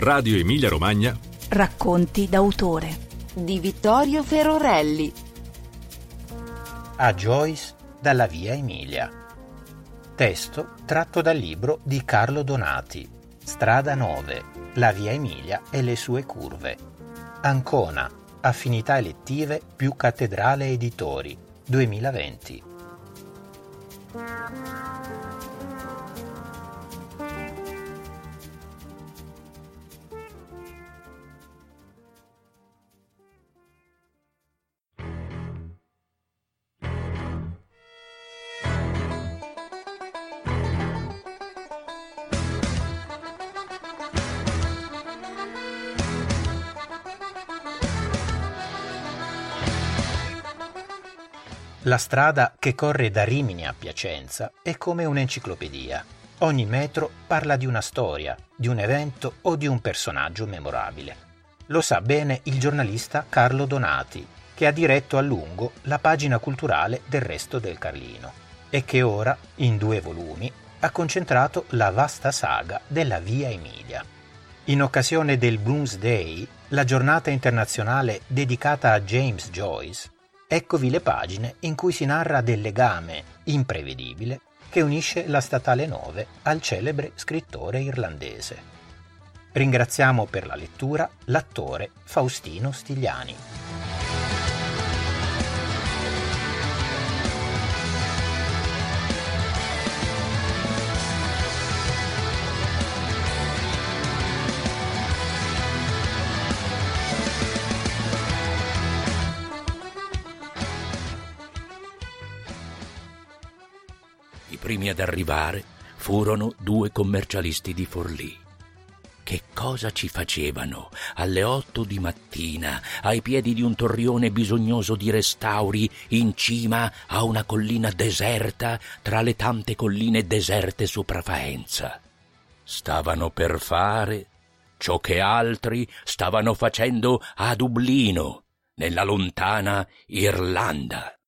Radio Emilia Romagna. Racconti d'autore di Vittorio Ferorelli. A Joyce dalla Via Emilia. Testo tratto dal libro di Carlo Donati. Strada 9. La Via Emilia e le sue curve. Ancona. Affinità elettive più Cattedrale Editori. 2020. La strada che corre da Rimini a Piacenza è come un'enciclopedia. Ogni metro parla di una storia, di un evento o di un personaggio memorabile. Lo sa bene il giornalista Carlo Donati, che ha diretto a lungo la pagina culturale del Resto del Carlino e che ora, in due volumi, ha concentrato la vasta saga della Via Emilia. In occasione del Bloomsday, la giornata internazionale dedicata a James Joyce, Eccovi le pagine in cui si narra del legame imprevedibile che unisce la Statale 9 al celebre scrittore irlandese. Ringraziamo per la lettura l'attore Faustino Stigliani. Primi ad arrivare furono due commercialisti di Forlì. Che cosa ci facevano alle otto di mattina ai piedi di un torrione bisognoso di restauri in cima a una collina deserta tra le tante colline deserte sopra Faenza? Stavano per fare ciò che altri stavano facendo a Dublino, nella lontana Irlanda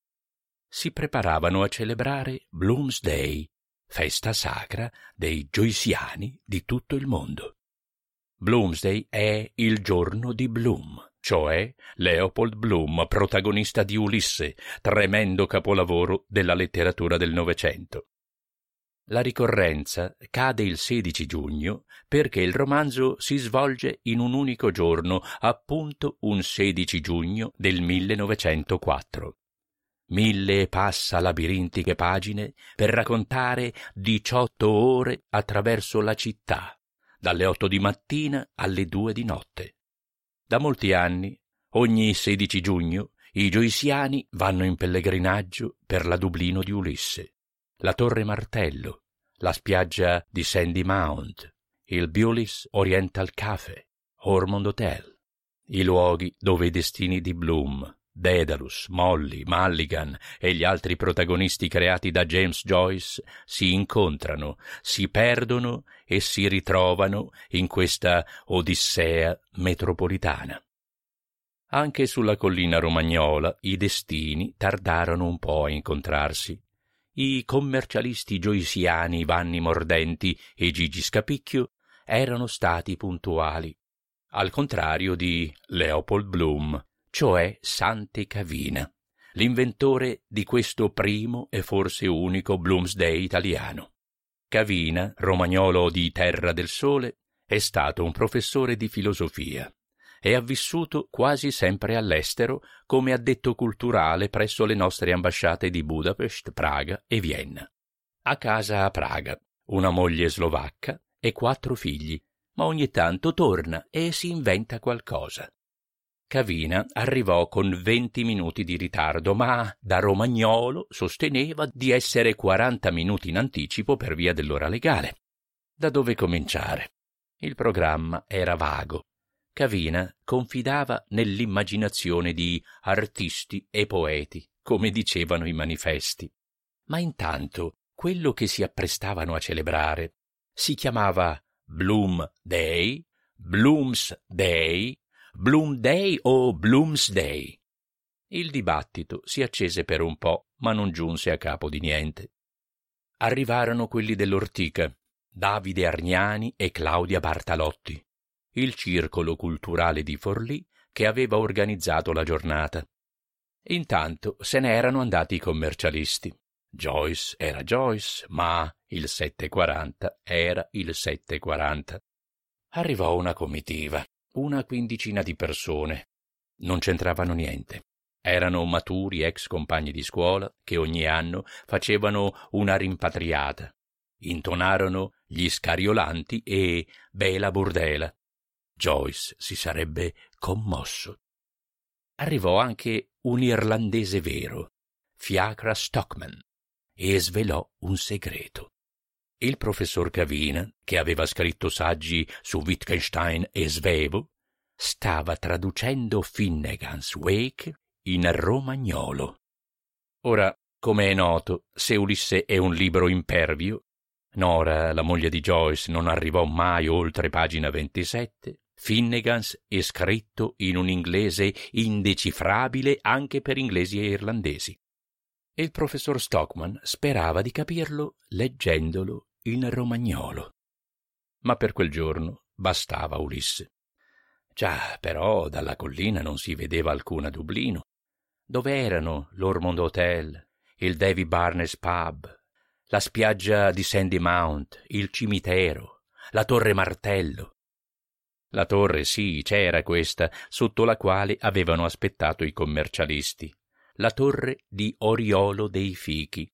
si preparavano a celebrare Bloomsday, festa sacra dei gioisiani di tutto il mondo. Bloomsday è il giorno di Bloom, cioè Leopold Bloom, protagonista di Ulisse, tremendo capolavoro della letteratura del Novecento. La ricorrenza cade il 16 giugno perché il romanzo si svolge in un unico giorno, appunto un 16 giugno del 1904 mille e passa labirintiche pagine per raccontare diciotto ore attraverso la città, dalle otto di mattina alle due di notte. Da molti anni, ogni 16 giugno, i gioisiani vanno in pellegrinaggio per la Dublino di Ulisse, la Torre Martello, la spiaggia di Sandy Mount, il Bewlis Oriental Cafe, Ormond Hotel, i luoghi dove i destini di Bloom, Daedalus, Molly, Mulligan e gli altri protagonisti creati da James Joyce si incontrano, si perdono e si ritrovano in questa odissea metropolitana. Anche sulla collina romagnola i destini tardarono un po' a incontrarsi. I commercialisti gioisiani Vanni Mordenti e Gigi Scapicchio erano stati puntuali, al contrario di Leopold Bloom, cioè Sante Cavina, l'inventore di questo primo e forse unico Bloomsday italiano. Cavina, romagnolo di Terra del Sole, è stato un professore di filosofia e ha vissuto quasi sempre all'estero come addetto culturale presso le nostre ambasciate di Budapest, Praga e Vienna. Ha casa a Praga, una moglie slovacca e quattro figli, ma ogni tanto torna e si inventa qualcosa. Cavina arrivò con venti minuti di ritardo, ma da romagnolo sosteneva di essere quaranta minuti in anticipo per via dell'ora legale. Da dove cominciare? Il programma era vago. Cavina confidava nell'immaginazione di artisti e poeti, come dicevano i manifesti. Ma intanto quello che si apprestavano a celebrare si chiamava Bloom Day, Blooms Day, Bloom Day o Bloomsday. Il dibattito si accese per un po', ma non giunse a capo di niente. Arrivarono quelli dell'Ortica, Davide Argnani e Claudia Bartalotti. il circolo culturale di Forlì che aveva organizzato la giornata. Intanto se ne erano andati i commercialisti. Joyce era Joyce, ma il 740 era il 740. Arrivò una comitiva, una quindicina di persone. Non c'entravano niente. Erano maturi ex compagni di scuola che ogni anno facevano una rimpatriata. Intonarono gli scariolanti e Bela Burdela. Joyce si sarebbe commosso. Arrivò anche un irlandese vero, Fiacra Stockman, e svelò un segreto. Il professor Cavina, che aveva scritto saggi su Wittgenstein e Svevo, stava traducendo Finnegan's Wake in romagnolo. Ora, come è noto, se Ulisse è un libro impervio, Nora, la moglie di Joyce, non arrivò mai oltre pagina 27, Finnegans è scritto in un inglese indecifrabile anche per inglesi e irlandesi. E il professor Stockman sperava di capirlo leggendolo in romagnolo. Ma per quel giorno bastava Ulisse. Già, però, dalla collina non si vedeva alcuna Dublino. Dove erano l'Ormond Hotel, il Davy Barnes Pub, la spiaggia di Sandy Mount, il cimitero, la Torre Martello? La torre, sì, c'era questa, sotto la quale avevano aspettato i commercialisti. La torre di Oriolo dei Fichi.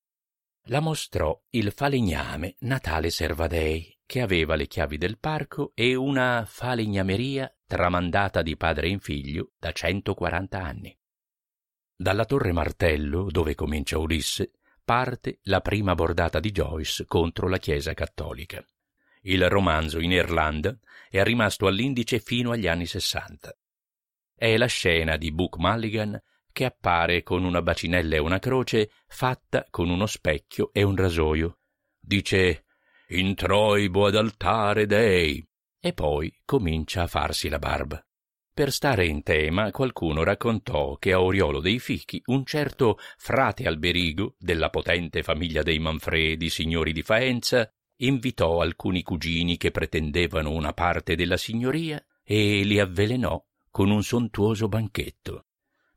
La mostrò il falegname Natale Servadei, che aveva le chiavi del parco e una falegnameria tramandata di padre in figlio da 140 anni. Dalla torre Martello, dove comincia Ulisse, parte la prima bordata di Joyce contro la Chiesa cattolica. Il romanzo in Irlanda è rimasto all'indice fino agli anni sessanta. È la scena di Book Mulligan che appare con una bacinella e una croce fatta con uno specchio e un rasoio. Dice Introibo ad altare dei e poi comincia a farsi la barba. Per stare in tema, qualcuno raccontò che a Oriolo dei Fichi un certo frate Alberigo, della potente famiglia dei Manfredi, signori di Faenza, invitò alcuni cugini che pretendevano una parte della signoria e li avvelenò con un sontuoso banchetto.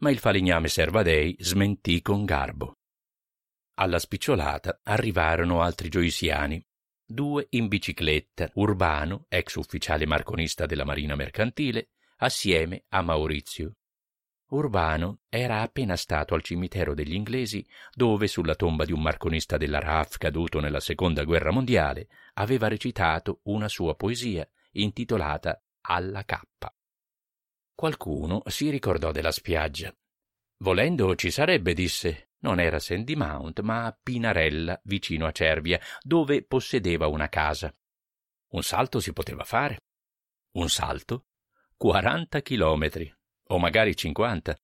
Ma il falegname Servadei smentì con garbo. Alla spicciolata arrivarono altri gioisiani, due in bicicletta, Urbano, ex ufficiale marconista della Marina Mercantile, assieme a Maurizio. Urbano era appena stato al cimitero degli inglesi, dove sulla tomba di un marconista della RAF caduto nella seconda guerra mondiale aveva recitato una sua poesia intitolata Alla cappa. Qualcuno si ricordò della spiaggia. Volendo ci sarebbe, disse. Non era Sandy Mount, ma Pinarella, vicino a Cervia, dove possedeva una casa. Un salto si poteva fare. Un salto? Quaranta chilometri o magari cinquanta.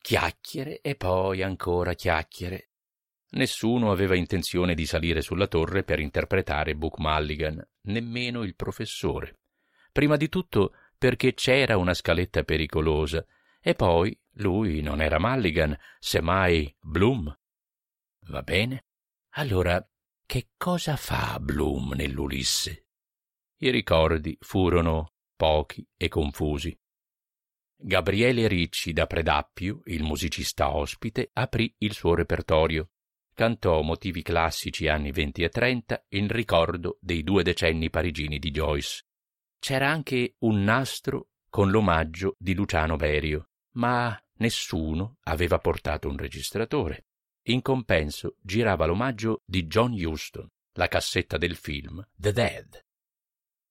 Chiacchiere e poi ancora chiacchiere. Nessuno aveva intenzione di salire sulla torre per interpretare Book Mulligan, nemmeno il professore. Prima di tutto perché c'era una scaletta pericolosa, e poi lui non era Mulligan, semmai Bloom. Va bene? Allora, che cosa fa Bloom nell'Ulisse? I ricordi furono pochi e confusi. Gabriele Ricci da Predappio, il musicista ospite, aprì il suo repertorio. Cantò motivi classici anni 20 e 30 in ricordo dei due decenni parigini di Joyce. C'era anche un nastro con l'omaggio di Luciano Berio, ma nessuno aveva portato un registratore. In compenso girava l'omaggio di John Huston, la cassetta del film The Dead.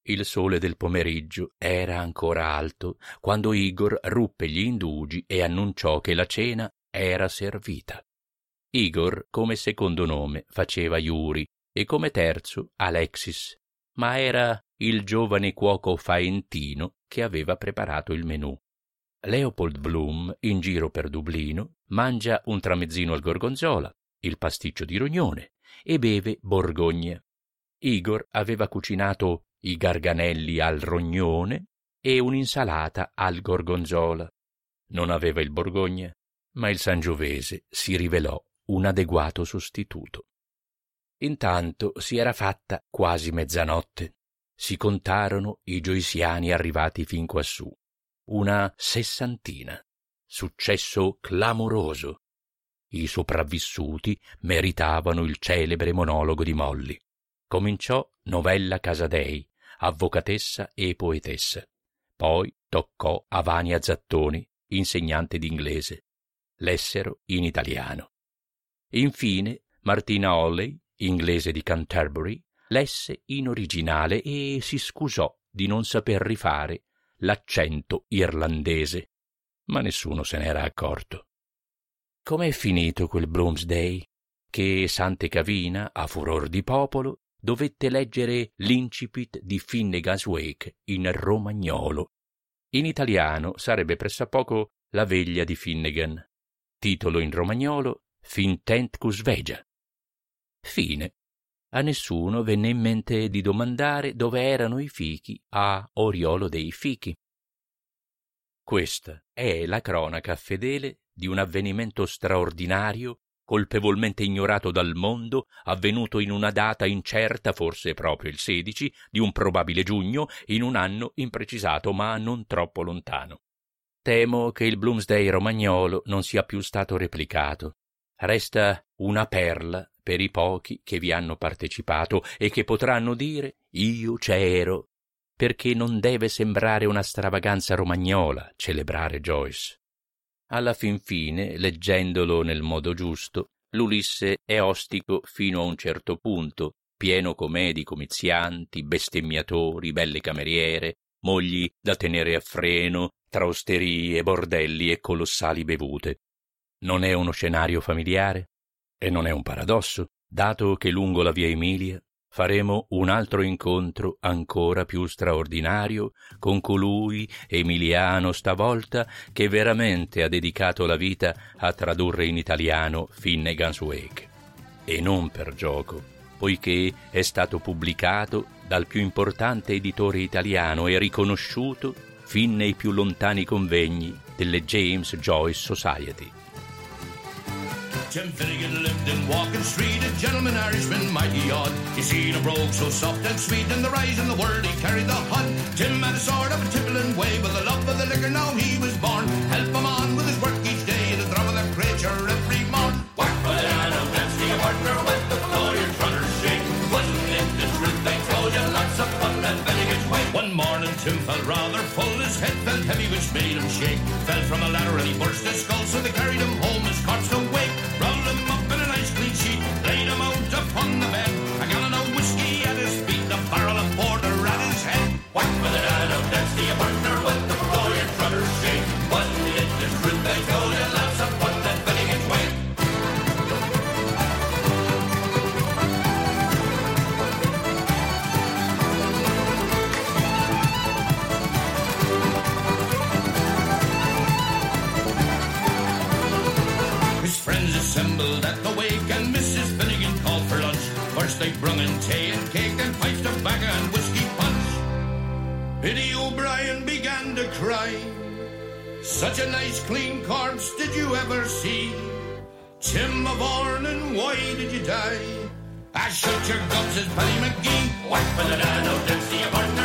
Il sole del pomeriggio era ancora alto quando Igor ruppe gli indugi e annunciò che la cena era servita. Igor, come secondo nome, faceva Yuri e come terzo Alexis, ma era il giovane cuoco faentino che aveva preparato il menù. Leopold Bloom, in giro per Dublino, mangia un tramezzino al gorgonzola, il pasticcio di rognone e beve borgogna. Igor aveva cucinato i garganelli al rognone e un'insalata al gorgonzola. Non aveva il Borgogna, ma il Sangiovese si rivelò un adeguato sostituto. Intanto si era fatta quasi mezzanotte. si contarono i gioisiani arrivati fin quassù. Una sessantina. Successo clamoroso. I sopravvissuti meritavano il celebre monologo di Molly. Cominciò Novella Casadei, avvocatessa e poetessa. Poi toccò a Vania Zattoni, insegnante d'inglese. Lessero in italiano. Infine Martina Holley, inglese di Canterbury, lesse in originale e si scusò di non saper rifare l'accento irlandese, ma nessuno se n'era accorto. Com'è finito quel Bloomsday? Che Sante Cavina, a furor di popolo, dovette leggere l'incipit di Finnegan's Wake in romagnolo. In italiano sarebbe pressappoco La veglia di Finnegan. Titolo in romagnolo Fintentcus Vegia. Fine. A nessuno venne in mente di domandare dove erano i fichi a Oriolo dei Fichi. Questa è la cronaca fedele di un avvenimento straordinario, colpevolmente ignorato dal mondo, avvenuto in una data incerta, forse proprio il 16, di un probabile giugno, in un anno imprecisato ma non troppo lontano. Temo che il Bloomsday romagnolo non sia più stato replicato. Resta una perla per i pochi che vi hanno partecipato e che potranno dire io c'ero, perché non deve sembrare una stravaganza romagnola celebrare Joyce. Alla fin fine, leggendolo nel modo giusto, l'Ulisse è ostico fino a un certo punto, pieno com'è di comizianti, bestemmiatori, belle cameriere, mogli da tenere a freno, tra osterie, bordelli e colossali bevute. Non è uno scenario familiare? E non è un paradosso, dato che lungo la via Emilia faremo un altro incontro ancora più straordinario con colui, Emiliano stavolta, che veramente ha dedicato la vita a tradurre in italiano Finnegan's Wake. E non per gioco, poiché è stato pubblicato dal più importante editore italiano e riconosciuto fin nei più lontani convegni delle James Joyce Society. Jim Finnegan lived in Walking Street, a gentleman Irishman, mighty odd. He seen a brogue so soft and sweet, and the rise in the world he carried the hod. Jim had a sort of a tippling way, but the love of the liquor now he was born. Help him on with his work each day, the drum of the creature every morn. Whack for the hand of Nancy, a partner with the Florian runners shake. Wasn't it the truth they told you? Lots of fun and Finnegan's way. One morning Tim felt rather full, his head felt heavy, which made him shake. Fell from a ladder and he burst his skull, so they carried him home, his corpse awake. Began to cry. Such a nice clean corpse did you ever see? Tim of and why did you die? I shoot your guts as Paddy McGee. Whack for the nano, Dempsey, a partner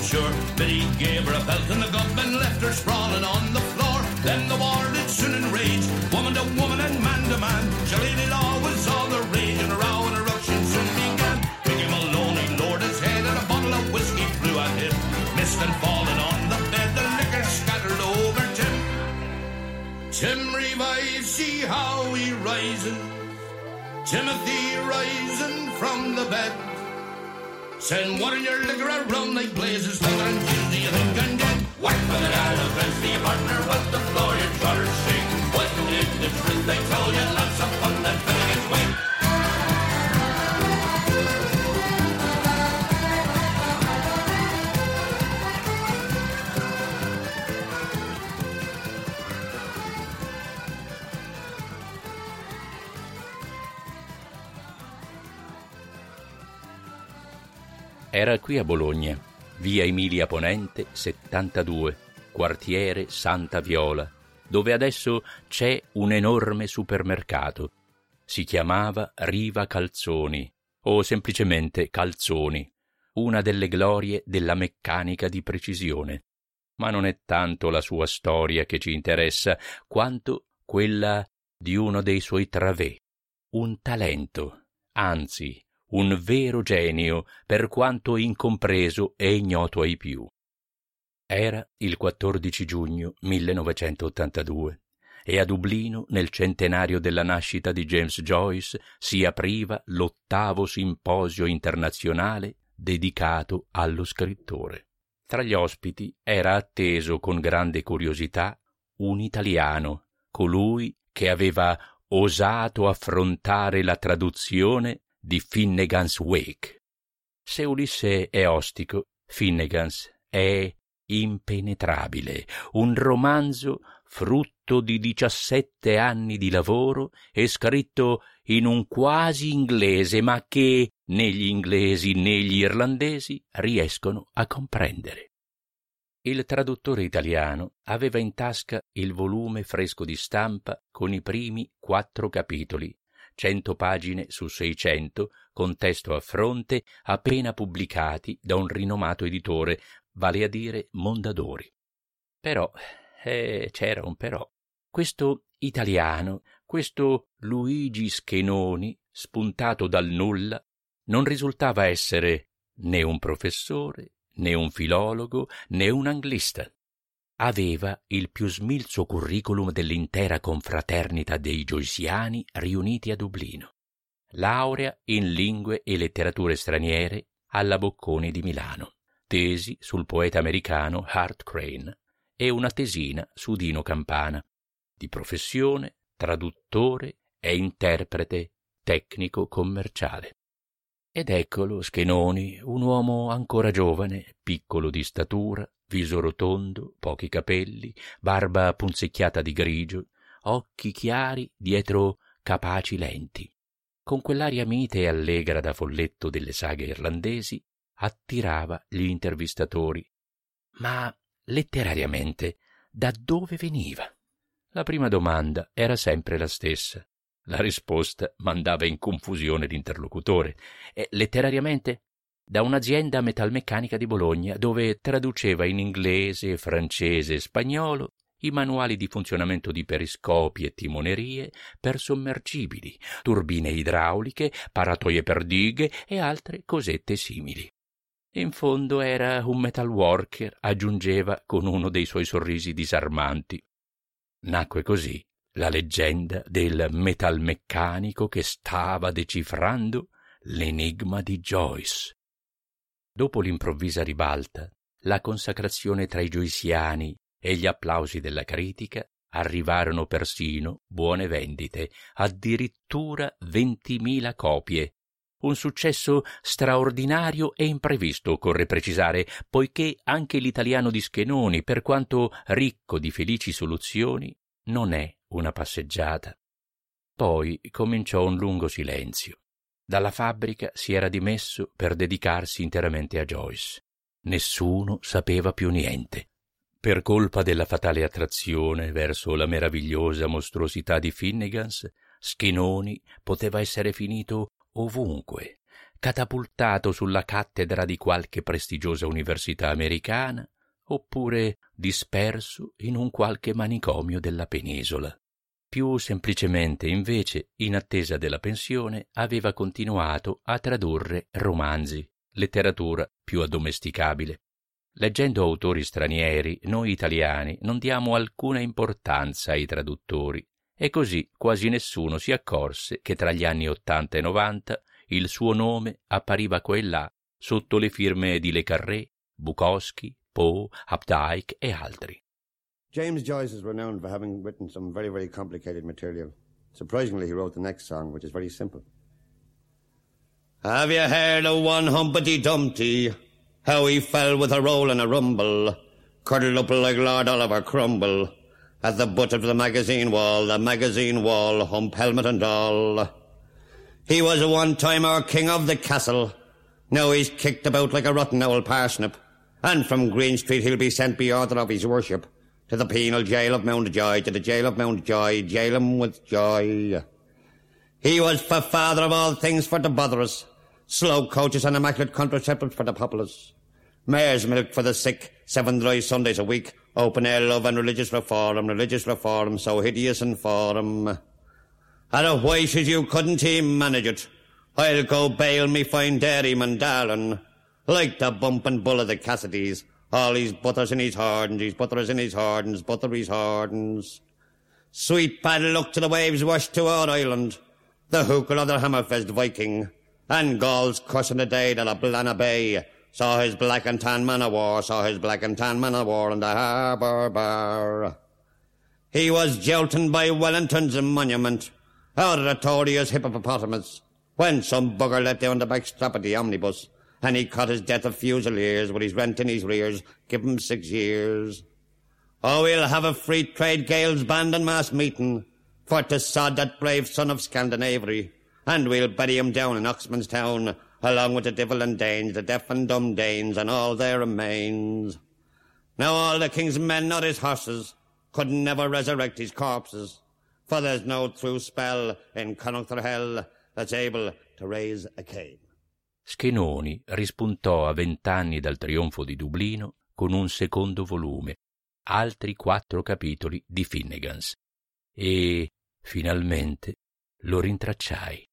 and sure. Biddy gave her a belt in the gum and left her sprawling on the floor. Then the war did soon enrage, woman to woman and man to man. Shillelagh law was all the rage and a row and a ruction soon began. Mickey Maloney lowered his head and a bottle of whiskey flew at him. Missed and falling on the bed, the liquor scattered over Tim. Tim revives, see how he rises. Timothy rising from the bed. Send in your liquor around like blazes, thunder and gin, do you think I'm dead? Whack for the dad of a partner with the Florian Trotter shake. Wasn't it the truth they told you? Lots of fun Era qui a Bologna, via Emilia Ponente 72, quartiere Santa Viola, dove adesso c'è un enorme supermercato. Si chiamava Riva Calzoni o semplicemente Calzoni, una delle glorie della meccanica di precisione. Ma non è tanto la sua storia che ci interessa, quanto quella di uno dei suoi travè, un talento, anzi un vero genio, per quanto incompreso e ignoto ai più. Era il 14 giugno 1982 e a Dublino, nel centenario della nascita di James Joyce, si apriva l'ottavo simposio internazionale dedicato allo scrittore. Tra gli ospiti era atteso con grande curiosità un italiano, colui che aveva osato affrontare la traduzione di Finnegan's Wake. Se Ulisse è ostico, Finnegans è impenetrabile, un romanzo frutto di diciassette anni di lavoro e scritto in un quasi inglese, ma che né gli inglesi né gli irlandesi riescono a comprendere. Il traduttore italiano aveva in tasca il volume fresco di stampa con i primi quattro capitoli, cento pagine su seicento, con testo a fronte, appena pubblicati da un rinomato editore, vale a dire Mondadori. Però, eh, c'era un però. Questo italiano, questo Luigi Schenoni, spuntato dal nulla, non risultava essere né un professore, né un filologo, né un anglista. Aveva il più smilzo curriculum dell'intera confraternita dei Joyciani riuniti a Dublino. Laurea in lingue e letterature straniere alla Bocconi di Milano, tesi sul poeta americano Hart Crane e una tesina su Dino Campana, di professione traduttore e interprete tecnico commerciale. Ed eccolo Schenoni, un uomo ancora giovane, piccolo di statura, viso rotondo, pochi capelli, barba punzecchiata di grigio, occhi chiari dietro capaci lenti. Con quell'aria mite e allegra da folletto delle saghe irlandesi, attirava gli intervistatori. Ma letterariamente, da dove veniva? La prima domanda era sempre la stessa. La risposta mandava in confusione l'interlocutore. E letterariamente da un'azienda metalmeccanica di Bologna, dove traduceva in inglese, francese e spagnolo i manuali di funzionamento di periscopi e timonerie per sommergibili, turbine idrauliche, paratoie per dighe e altre cosette simili. In fondo era un metal worker, aggiungeva con uno dei suoi sorrisi disarmanti. Nacque così la leggenda del metalmeccanico che stava decifrando l'enigma di Joyce. Dopo l'improvvisa ribalta, la consacrazione tra i gioisiani e gli applausi della critica arrivarono persino buone vendite, addirittura ventimila copie. Un successo straordinario e imprevisto, occorre precisare, poiché anche l'italiano di Schenoni, per quanto ricco di felici soluzioni, non è una passeggiata. Poi cominciò un lungo silenzio. Dalla fabbrica si era dimesso per dedicarsi interamente a Joyce. Nessuno sapeva più niente. Per colpa della fatale attrazione verso la meravigliosa mostruosità di Finnegans, Schinoni poteva essere finito ovunque, catapultato sulla cattedra di qualche prestigiosa università americana, oppure disperso in un qualche manicomio della penisola. Più semplicemente, invece, in attesa della pensione, aveva continuato a tradurre romanzi, letteratura più addomesticabile. Leggendo autori stranieri, noi italiani non diamo alcuna importanza ai traduttori, e così quasi nessuno si accorse che tra gli anni ottanta e novanta il suo nome appariva qua e là sotto le firme di Le Carré, Bukowski, Poe, Updike e altri. James Joyce is renowned for having written some very, very complicated material. Surprisingly, he wrote the next song, which is very simple. Have you heard of one Humpty Dumpty? How he fell with a roll and a rumble, cuddled up like Lord Oliver Crumble, at the butt of the magazine wall, the magazine wall, hump helmet and all. He was one time our king of the castle, Now he's kicked about like a rotten old parsnip, and from Green Street he'll be sent by order of his worship to the penal jail of Mountjoy, to the jail of Mountjoy, jail him with joy. He was for father of all things for the botherers, slow coaches and immaculate contraceptives for the populace, mare's milk for the sick, seven dry Sundays a week, open air love and religious reform, religious reform so hideous and foreign. And a why should you couldn't he manage it? I'll go bail me fine dairyman darling, like the bumpin' bull of the Cassidys. All his butters in his hardens, his butters in his hardens, butter his hardens. Sweet bad luck to the waves washed to our island, the hooker of the Hammerfest Viking, and Gauls cussing the day that a Blana Bay saw his black and tan man of war, saw his black and tan man of war in the harbour bar. He was jolting by Wellington's monument, out of the Tory's hippopotamus, when some bugger let down the back strap of the omnibus, and he cut his death of fusiliers with his rent in his rears, give him six years. Oh, we'll have a free trade Gales band and mass meeting, for to sod that brave son of Scandinavia, and we'll bury him down in Oxman's town, along with the devil and Danes, the deaf and dumb Danes, and all their remains. Now all the king's men, not his horses, could never resurrect his corpses, for there's no true spell in Connacht hell that's able to raise a cane. Schenoni rispuntò a vent'anni dal trionfo di Dublino con un secondo volume, altri quattro capitoli di Finnegans, e finalmente lo rintracciai.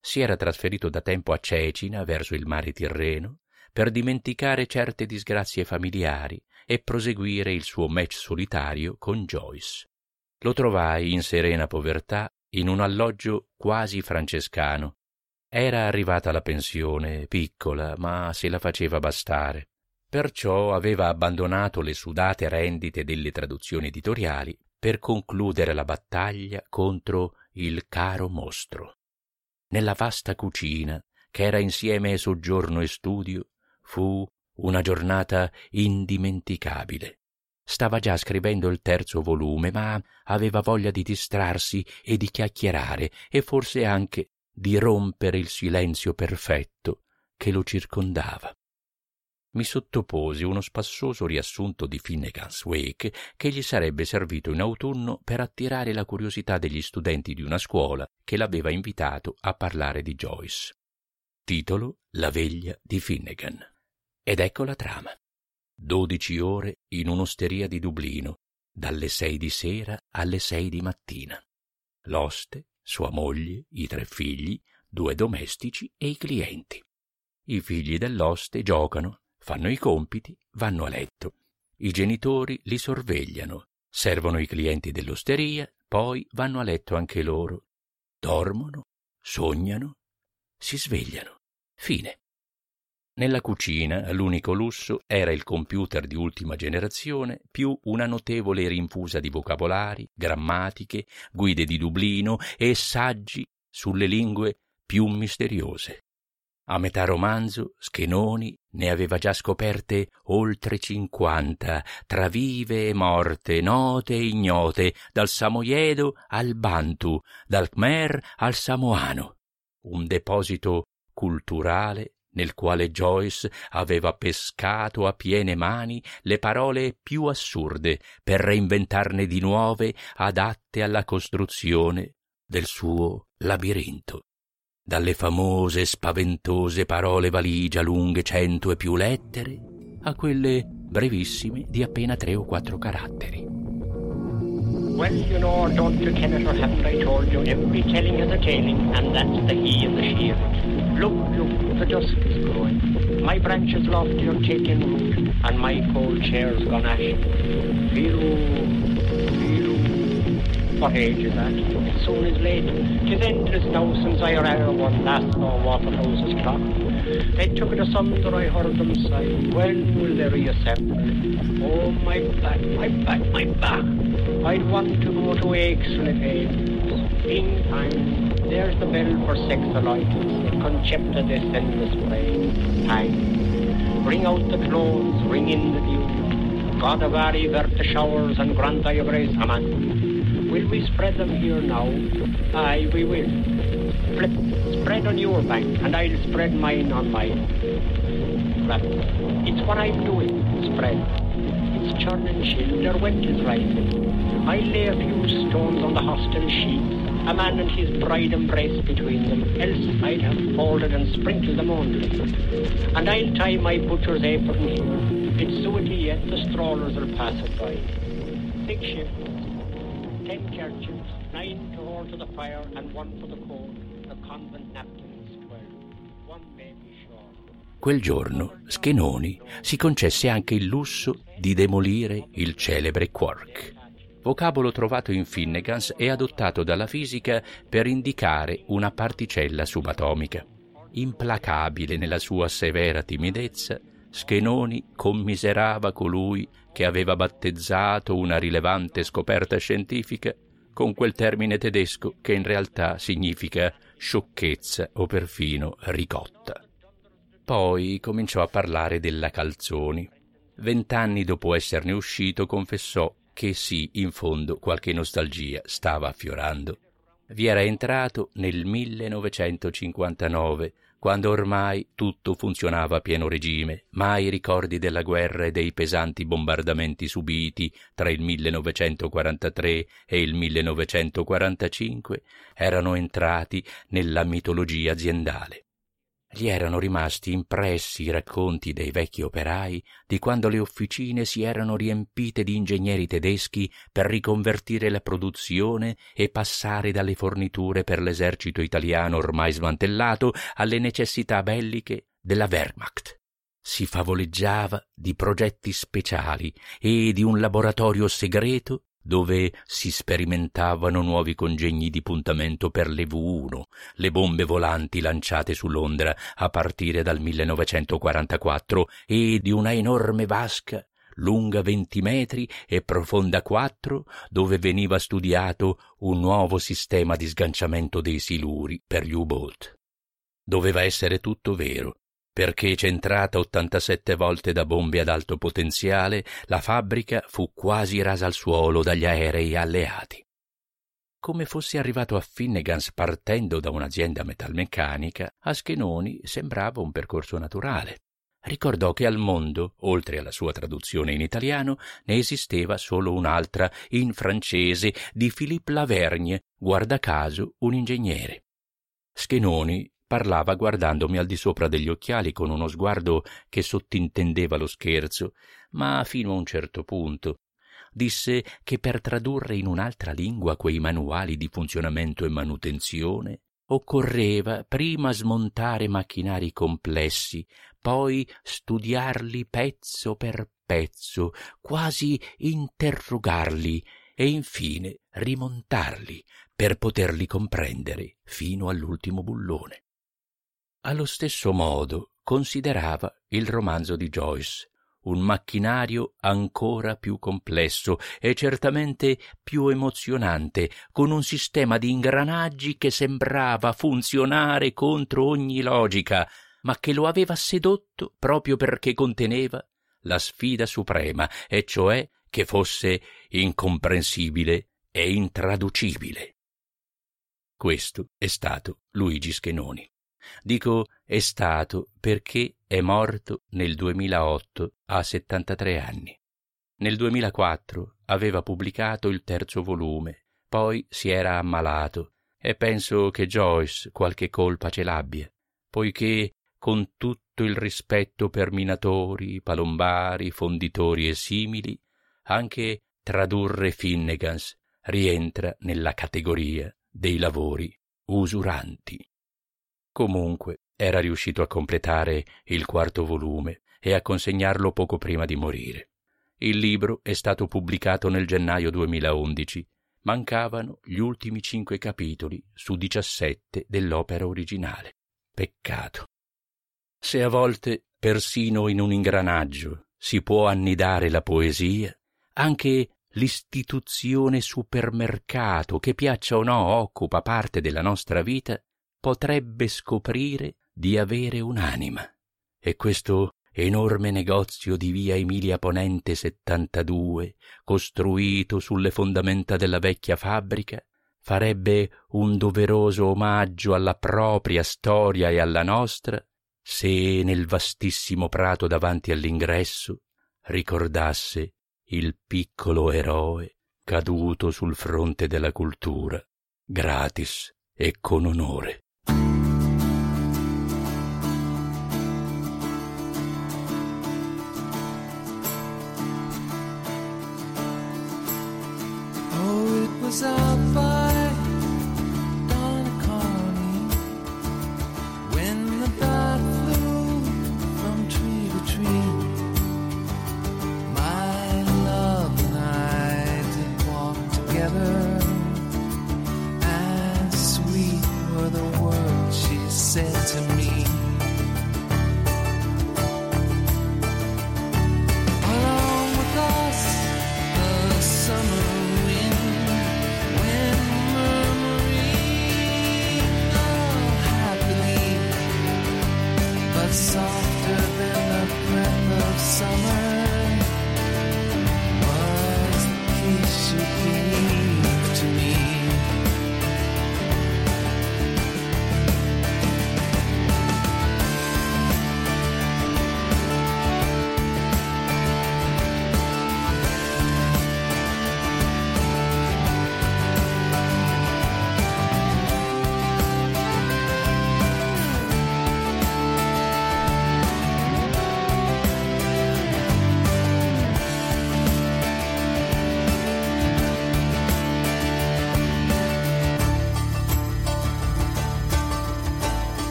Si era trasferito da tempo a Cecina verso il mare Tirreno per dimenticare certe disgrazie familiari e proseguire il suo match solitario con Joyce. Lo trovai in serena povertà in un alloggio quasi francescano. Era arrivata la pensione, piccola, ma se la faceva bastare. Perciò aveva abbandonato le sudate rendite delle traduzioni editoriali per concludere la battaglia contro il caro mostro. Nella vasta cucina, che era insieme soggiorno e studio, fu una giornata indimenticabile. Stava già scrivendo il terzo volume, ma aveva voglia di distrarsi e di chiacchierare e forse anche di rompere il silenzio perfetto che lo circondava. Mi sottoposi uno spassoso riassunto di Finnegan's Wake che gli sarebbe servito in autunno per attirare la curiosità degli studenti di una scuola che l'aveva invitato a parlare di Joyce. Titolo La veglia di Finnegan. Ed ecco la trama. Dodici ore in un'osteria di Dublino, dalle sei di sera alle sei di mattina. L'oste, sua moglie, i tre figli, due domestici e i clienti. I figli dell'oste giocano, fanno i compiti, vanno a letto. I genitori li sorvegliano, servono i clienti dell'osteria, poi vanno a letto anche loro. Dormono, sognano, si svegliano. Fine. Nella cucina l'unico lusso era il computer di ultima generazione più una notevole rinfusa di vocabolari, grammatiche, guide di Dublino e saggi sulle lingue più misteriose. A metà romanzo Schenoni ne aveva già scoperte oltre cinquanta, tra vive e morte, note e ignote, dal Samoiedo al Bantu, dal Khmer al Samoano. Un deposito culturale nel quale Joyce aveva pescato a piene mani le parole più assurde per reinventarne di nuove adatte alla costruzione del suo labirinto. Dalle famose spaventose parole valigia lunghe cento e più lettere a quelle brevissime di appena tre o quattro caratteri. Well, you know, don't you, Kenneth, or haven't I told you, every telling is a tailing, and that's the he and the she Look, look, the dusk is growing. My branches lofty are taking root, and my cold chair's gone ashen. Feel. What age is that? It soon is late. Tis endless now since I or one last saw Waterhouse's clock. They took it asunder, I heard them sigh. When will they reassemble? Oh, my back, my back, my back. I'd want to go to Aixley Mean time, there's the bell for alight. Concepta descendus play. Time. Bring out the clothes, ring in the dew. God of Ari, vert the showers, and grant thy grace, Amen. Will we spread them here now? Aye, we will. flip, spread on your bank, and I'll spread mine on mine. Well, it's what I'm doing, spread. Churning chill, their is rising. I lay a few stones on the hostel sheets, a man and his bride embrace between them, else I'd have folded and sprinkled them only. And I'll tie my butcher's apron here. It's suety yet, the strollers will pass it by. Big shift, ten kerchiefs, nine to hold to the fire, and one for the cold. The convent napkins, twelve. One baby short. Quel giorno Schenoni si concesse anche il lusso di demolire il celebre quark, vocabolo trovato in Finnegans e adottato dalla fisica per indicare una particella subatomica. Implacabile nella sua severa timidezza, Schenoni commiserava colui che aveva battezzato una rilevante scoperta scientifica con quel termine tedesco che in realtà significa sciocchezza o perfino ricotta. Poi cominciò a parlare della Calzoni. Vent'anni dopo esserne uscito confessò che sì, in fondo qualche nostalgia stava affiorando. Vi era entrato nel 1959, quando ormai tutto funzionava a pieno regime, ma i ricordi della guerra e dei pesanti bombardamenti subiti tra il 1943 e il 1945 erano entrati nella mitologia aziendale. Gli erano rimasti impressi i racconti dei vecchi operai di quando le officine si erano riempite di ingegneri tedeschi per riconvertire la produzione e passare dalle forniture per l'esercito italiano ormai smantellato alle necessità belliche della Wehrmacht. Si favoleggiava di progetti speciali e di un laboratorio segreto dove si sperimentavano nuovi congegni di puntamento per le V1, le bombe volanti lanciate su Londra a partire dal 1944 e di una enorme vasca lunga 20 metri e profonda 4, dove veniva studiato un nuovo sistema di sganciamento dei siluri per gli U-boat. Doveva essere tutto vero, perché centrata 87 volte da bombe ad alto potenziale, la fabbrica fu quasi rasa al suolo dagli aerei alleati. Come fosse arrivato a Finnegans partendo da un'azienda metalmeccanica, a Schenoni sembrava un percorso naturale. Ricordò che al mondo, oltre alla sua traduzione in italiano, ne esisteva solo un'altra, in francese, di Philippe Lavergne, guarda caso un ingegnere. Schenoni parlava guardandomi al di sopra degli occhiali con uno sguardo che sottintendeva lo scherzo, ma fino a un certo punto. Disse che per tradurre in un'altra lingua quei manuali di funzionamento e manutenzione occorreva prima smontare macchinari complessi, poi studiarli pezzo per pezzo, quasi interrogarli e infine rimontarli per poterli comprendere fino all'ultimo bullone. Allo stesso modo considerava il romanzo di Joyce un macchinario ancora più complesso e certamente più emozionante, con un sistema di ingranaggi che sembrava funzionare contro ogni logica, ma che lo aveva sedotto proprio perché conteneva la sfida suprema, e cioè che fosse incomprensibile e intraducibile. Questo è stato Luigi Schenoni. Dico è stato perché è morto nel 2008 a 73 anni. Nel 2004 aveva pubblicato il terzo volume, poi si era ammalato e penso che Joyce qualche colpa ce l'abbia, poiché con tutto il rispetto per minatori, palombari, fonditori e simili, anche tradurre Finnegans rientra nella categoria dei lavori usuranti. Comunque era riuscito a completare il quarto volume e a consegnarlo poco prima di morire. Il libro è stato pubblicato nel gennaio 2011. Mancavano gli ultimi cinque capitoli su diciassette dell'opera originale. Peccato. Se a volte, persino in un ingranaggio, si può annidare la poesia, anche l'istituzione supermercato, che piaccia o no occupa parte della nostra vita, potrebbe scoprire di avere un'anima. E questo enorme negozio di via Emilia Ponente 72, costruito sulle fondamenta della vecchia fabbrica, farebbe un doveroso omaggio alla propria storia e alla nostra se nel vastissimo prato davanti all'ingresso ricordasse il piccolo eroe caduto sul fronte della cultura, gratis e con onore. up.